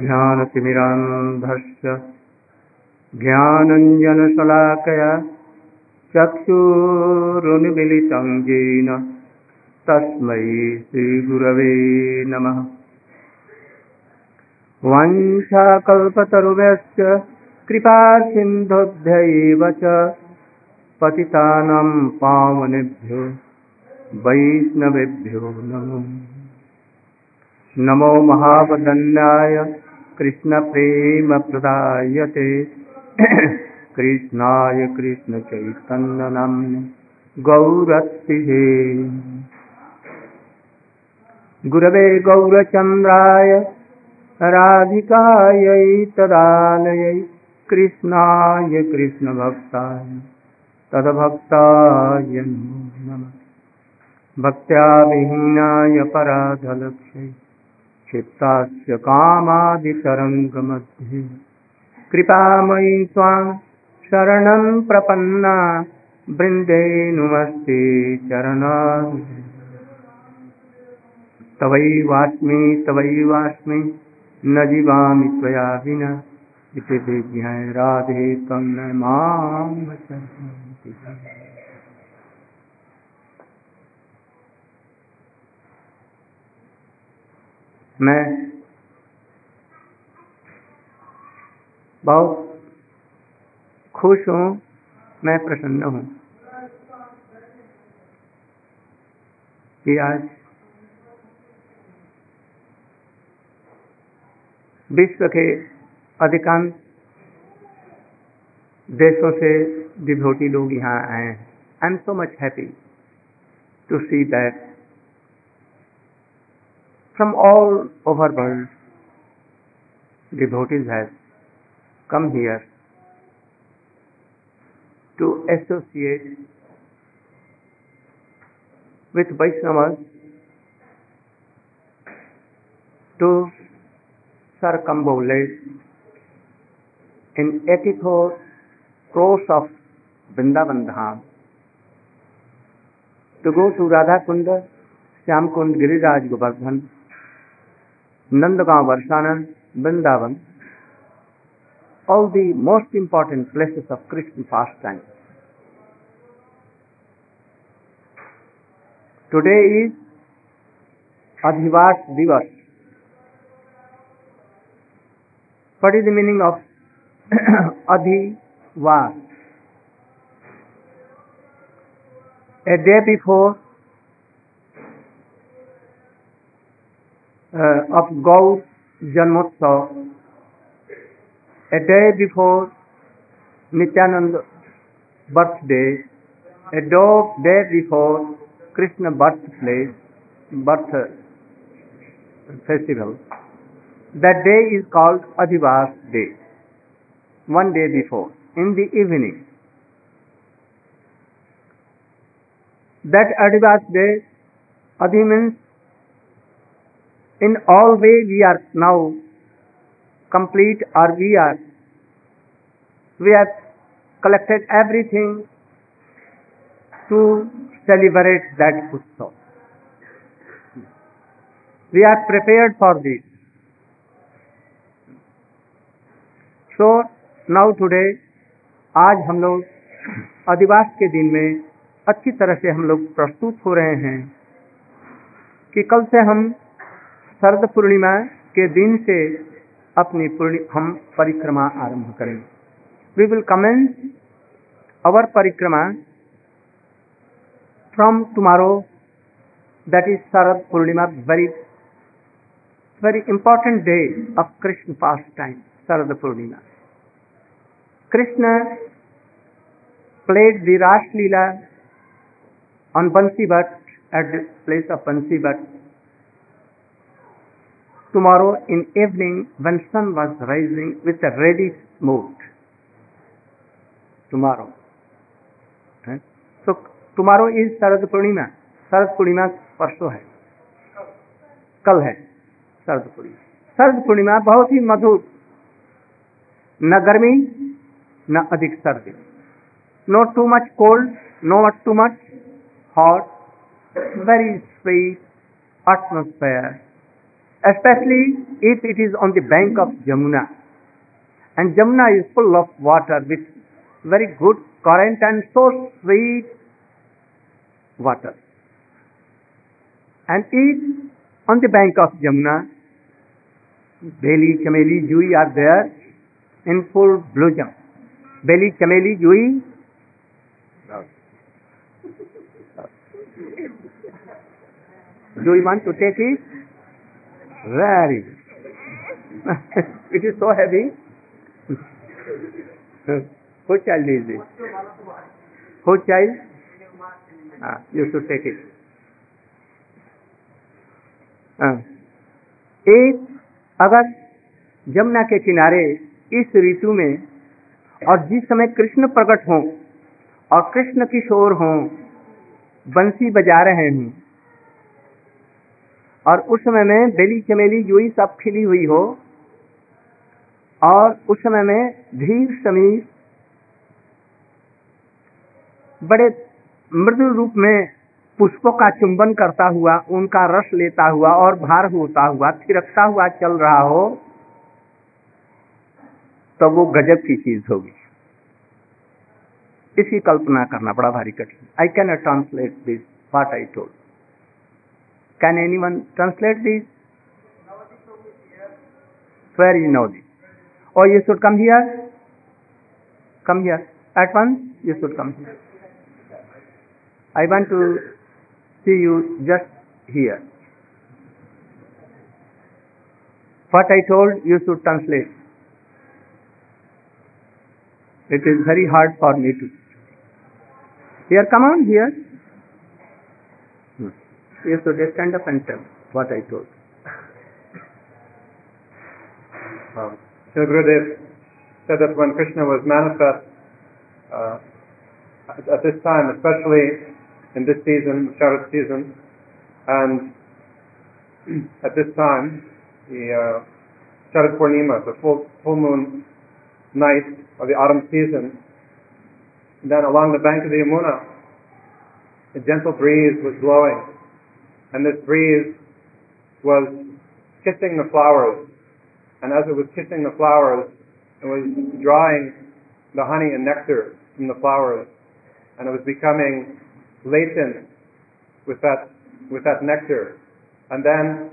ज्ञानतिमिरान्धस्य ज्ञानञ्जनशलाकया चक्षुरुन्मिलितं येन। तस्मै श्रीगुरवे नमः। वंशाकल्पतरुभ्यश्च कृपासिन्धुभ्यैव च पतितानां पावनेभ्यो वैष्णवेभ्यो नमो। नमो महावदन्याय कृष्णप्रेमप्रदायते। कृष्णाय कृष्णचैतन्यनाम्ने गौरत्तिहे गुरवे गौरचन्द्राय, राधिकायै तदालयै, कृष्णाय कृष्णभक्ताय, तद्भक्ताय नमो। भक्त्या विहीनाय पराधलक्ष्यै। क्षिप्तास्य कामादितरङ्गमध्ये। कृपामयी त्वां शरणं प्रपन्ना वृन्दे नुमस्ते चरणा तवैवास्मि तवैवास्मि न जीवामि त्वया विना। इति विज्ञाय राधे त्वं न माँ मैं बहुत खुश हूँ, मैं प्रसन्न हूँ कि आज विश्व के अधिकांश देशों से डिभोटी लोग यहाँ आए हैं। I am so much happy to see that from all over world devotees have come here to associate with Vaishnavas to circumambulate in 84 crores of Vrindavan Dham to go to Radha Kunda, Shyam Kund, Giriraj Govardhan, Nandgaon Varshanand, Vrindavan all the most important places of Krishna fast time today is adhivas divas what is the meaning of adhivas a day before uh, of Gaur Janmotsav, a day before Nityananda birthday, a day before Krishna birthplace, birth festival. That day is called Adhivas Day. One day before, in the evening. That Adhivas Day, Adhi means in all way we are now complete or we are we have collected everything to celebrate that Utsav. We are prepared for this. So now today आज हम लोग अधिवास के दिन में अच्छी तरह से हम लोग प्रस्तुत हो रहे हैं कि कल से हम शरद पूर्णिमा के दिन से अपनी हम परिक्रमा आरंभ करेंगे we will commence our parikrama from tomorrow that is Sharad Purnima very very important day of Krishna past time Sharad Purnima. Krishna played the Ras Leela on Bansi Bhat, at the place of Bansi Bhat. Tomorrow in evening when sun was rising with a reddish mood. Tomorrow. So tomorrow is Sarad Purnima. Sharad Purnima परसों है कल है शरद पूर्णिमा शरद पूर्णिमा बहुत ही मधुर न गर्मी न अधिक सर्दी not too much cold, not too much hot, very sweet atmosphere especially if it is on the bank of Jamuna. And Jamuna is full of water with very good current and so sweet water. And if on the bank of Jamuna, Beli, Chameli, Jui are there in full bloom. Beli, Chameli, Jui. Do you want to take it? Very. it is so heavy. Whose child is it? Whose child? Ah, you should take it. Ah. एक अगर जमुना के किनारे इस ऋतु में और जिस समय कृष्ण प्रकट हों और कृष्ण किशोर हों बंसी बजा रहे हों और उस समय में बेली चमेली जुई सब खिली हुई हो। और उस समय में धीर समीर बड़े मृदु रूप में पुष्पों का चुंबन करता हुआ, उनका रस लेता हुआ और भार होता हुआ, थिरकता हुआ चल रहा हो तो वो गजब की चीज़ होगी। इसकी कल्पना करना बड़ा भारी कठिन। I can translate this what I told Can anyone translate this? Where is this? Or you should come here? Come here. At once, you should come here. I want to see you just here. What I told, you should translate. It is very hard for me to. Here, come on, here. Hmm. You should stand up and tell what I told. Um, Srila Gurudev said that when Krishna was manifest uh, at, at this time, especially in this season, Sharad season, and at this time, the uh, Sharad Purnima, the full, full moon night of the autumn season, then along the bank of the Yamuna, a gentle breeze was blowing, and this breeze was kissing the flowers and as it was kissing the flowers, it was drawing the honey and nectar from the flowers, and it was becoming latent with that with that nectar, and then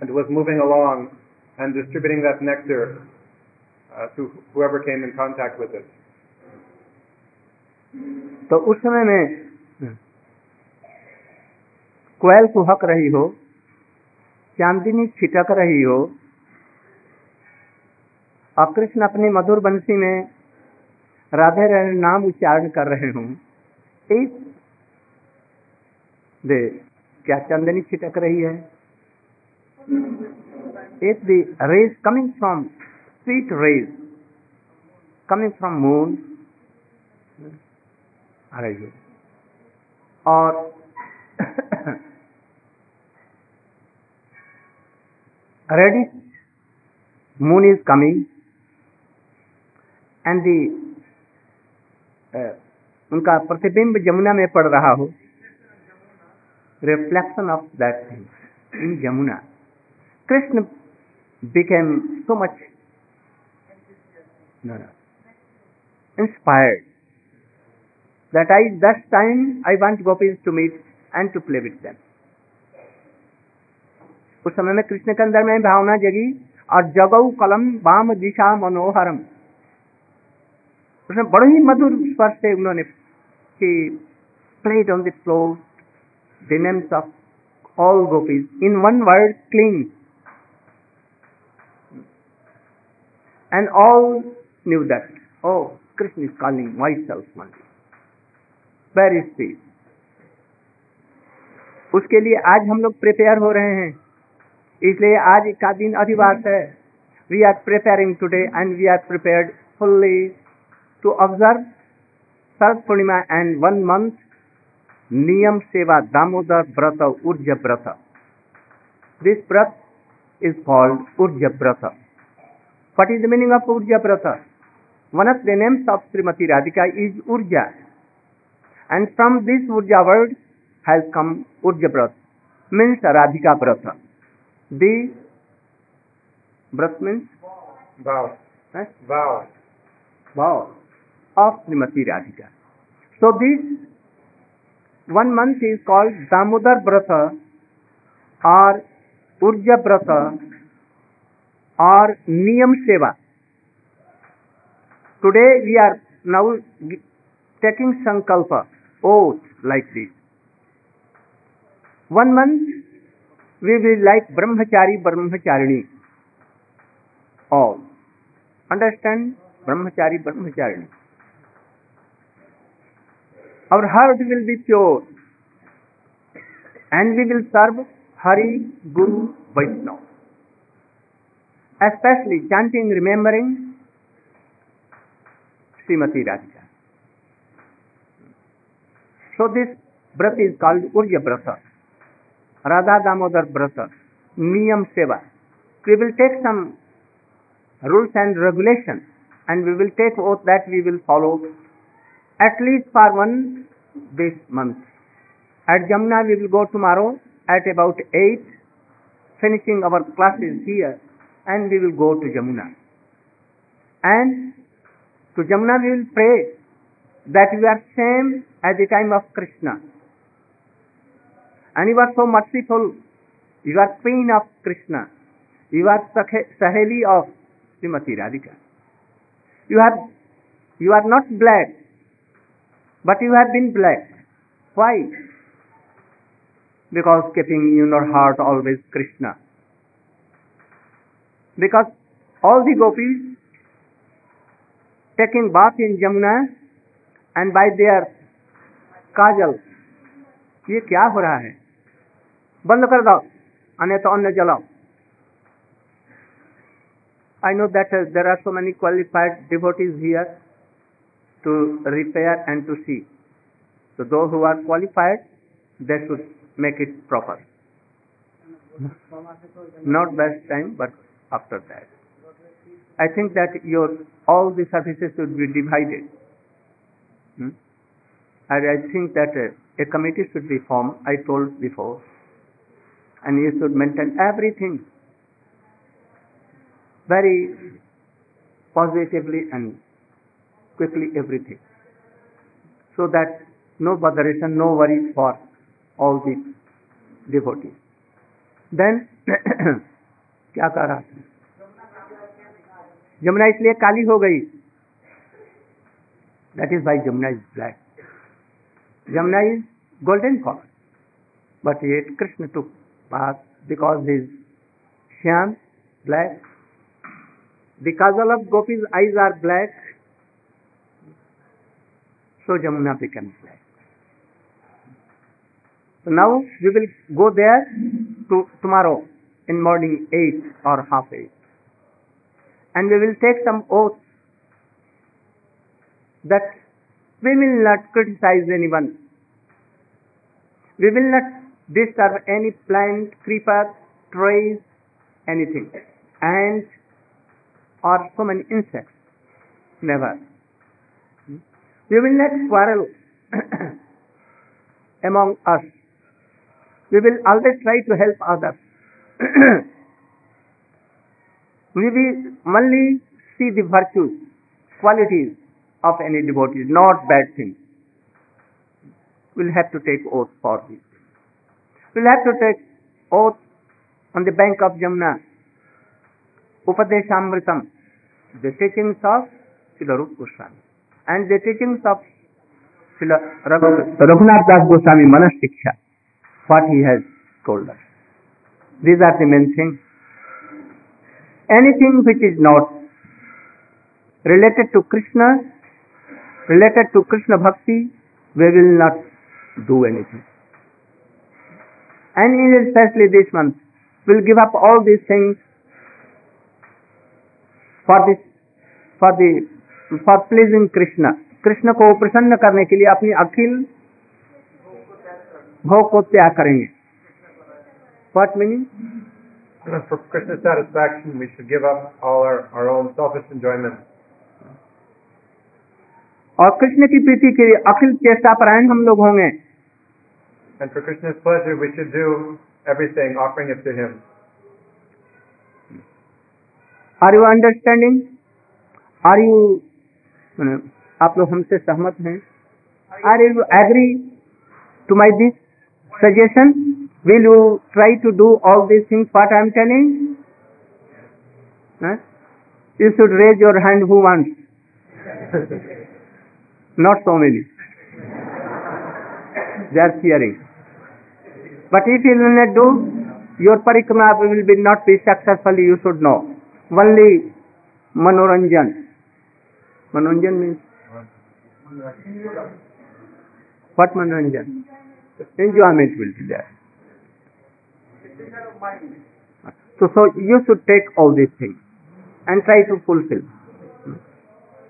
it was moving along and distributing that nectar uh, to whoever came in contact with it. तो उस समय में कोयल कुहक रही हो, चांदनी छिटक रही हो और कृष्ण अपनी मधुर बंसी में राधे राधे नाम उच्चारण कर रहे हूँ। इस दे, क्या चंदनी छिटक रही है? If the rays coming from sweet rays coming from moon आ रही है। और ready moon is coming and the uh, उनका प्रतिबिंब जमुना में पड़ रहा हो reflection of that thing in Jamuna Krishna much no, no, inspired that I that time I want gopis to meet and to play with them. उस समय में कृष्ण के अंदर में भावना जगी, और जगऊ कलम वाम दिशा मनोहरम। उसमें बड़े ही मधुर स्वर से उन्होंने played on the floor of all gopis in one word clean and all new that O Krishna is calling myself Mandi where is उसके लिए आज हम लोग प्रिपेयर हो रहे हैं। इसलिए आज का दिन अधिवास है। We are preparing today and we are prepare fully to observe Sharad Purnima and one month niyam seva Damodar व्रत ऊर्जा व्रत दिस व्रत is called Urja vrat what is the meaning of Urja vrat one of the names of Shrimati Radhika is Urja and from this Urja world has come Urja vrat means Radhika vrat B vrat means? Bhav. Of Shrimati Radhika. So this one month is called Damodar vrat और ऊर्जा व्रत और niyam seva today we are now taking sankalp oath like this one month we will like Brahmachari, Brahmacharini. All. Understand? Brahmachari, Brahmacharini. Our heart will be pure and we will serve Hari, Guru, Vaishnava. Especially chanting, remembering Srimati Radhika. So this Brata is called Urja Brata, Radha Damodar vrat niyam seva. We will take some rules and regulation and we will take oath that we will follow at least for one this month at Jamuna we will go tomorrow at about at finishing our classes here and we will go to Jamuna and to Jamuna we will pray that you are same at the time of Krishna And you are so merciful. You are queen of Krishna. You are Saheli of Srimati Radhika. You are, you are not black, but you have been black. Why? Because keeping in your heart always Krishna. Because all the gopis taking bath in Jamuna and by their kajal ये क्या हो रहा है? बंद कर दो अन्य तो अन्य जलाओ। I know that there are so many qualified devotees here to repair and to see to do who are qualified they should make it proper not best time but after that I think that your all the services should be divided And I think that uh, a committee should be formed, I told before, and you should maintain everything very positively and quickly everything. So that no botheration, no worry for all the devotees. Then क्या कह रहा था जमुना इसलिए काली हो गई that is why Jamuna is black Jamna is golden color. But yet Krishna took bath because his is black. The Kajal of Gopi's eyes are black. So Jamuna becomes black. So now we will go there to tomorrow in morning 8 or half 8. And we will take some oaths that we will not criticize anyone we will not disturb any plant, creeper, trees, anything, and or so many insects. Never. We will not quarrel among us. We will always try to help others. we will only see the virtues, qualities of any devotee, not bad things. We'll have to take oath for this. We'll have to take oath on the bank of Jamuna. Upadeshamritam, the teachings of Srila Goswami and the teachings of Srila Raghu- Raghunath Das Goswami Manas what he has told us. These are the main things. Anything which is not related to Krishna, related to Krishna bhakti we will not do anything and in specially this month will give up all this things for this for the for pleasing Krishna Krishna को प्रसन्न करने के लिए अपनी अखिल भोग को त्याग करेंगे। What meaning For Krishna's satisfaction, we should give up all our, our own selfish enjoyments. और कृष्ण की प्रीति के लिए अखिल चेष्टा परायण हम लोग होंगे। And for Krishna's pleasure, we should do everything, offering it to Him. Are you understanding are you आप लोग हमसे सहमत हैं? Are you agree to my this suggestion will you try to do all this things what I am telling you should raise your hand who wants. not so many. They are fearing but if you will not do your parikrama will be not be successful you should know. Only manoranjan. Manoranjan means? What manoranjan? Enjoyment will be there. So so you should take all these things and try to fulfill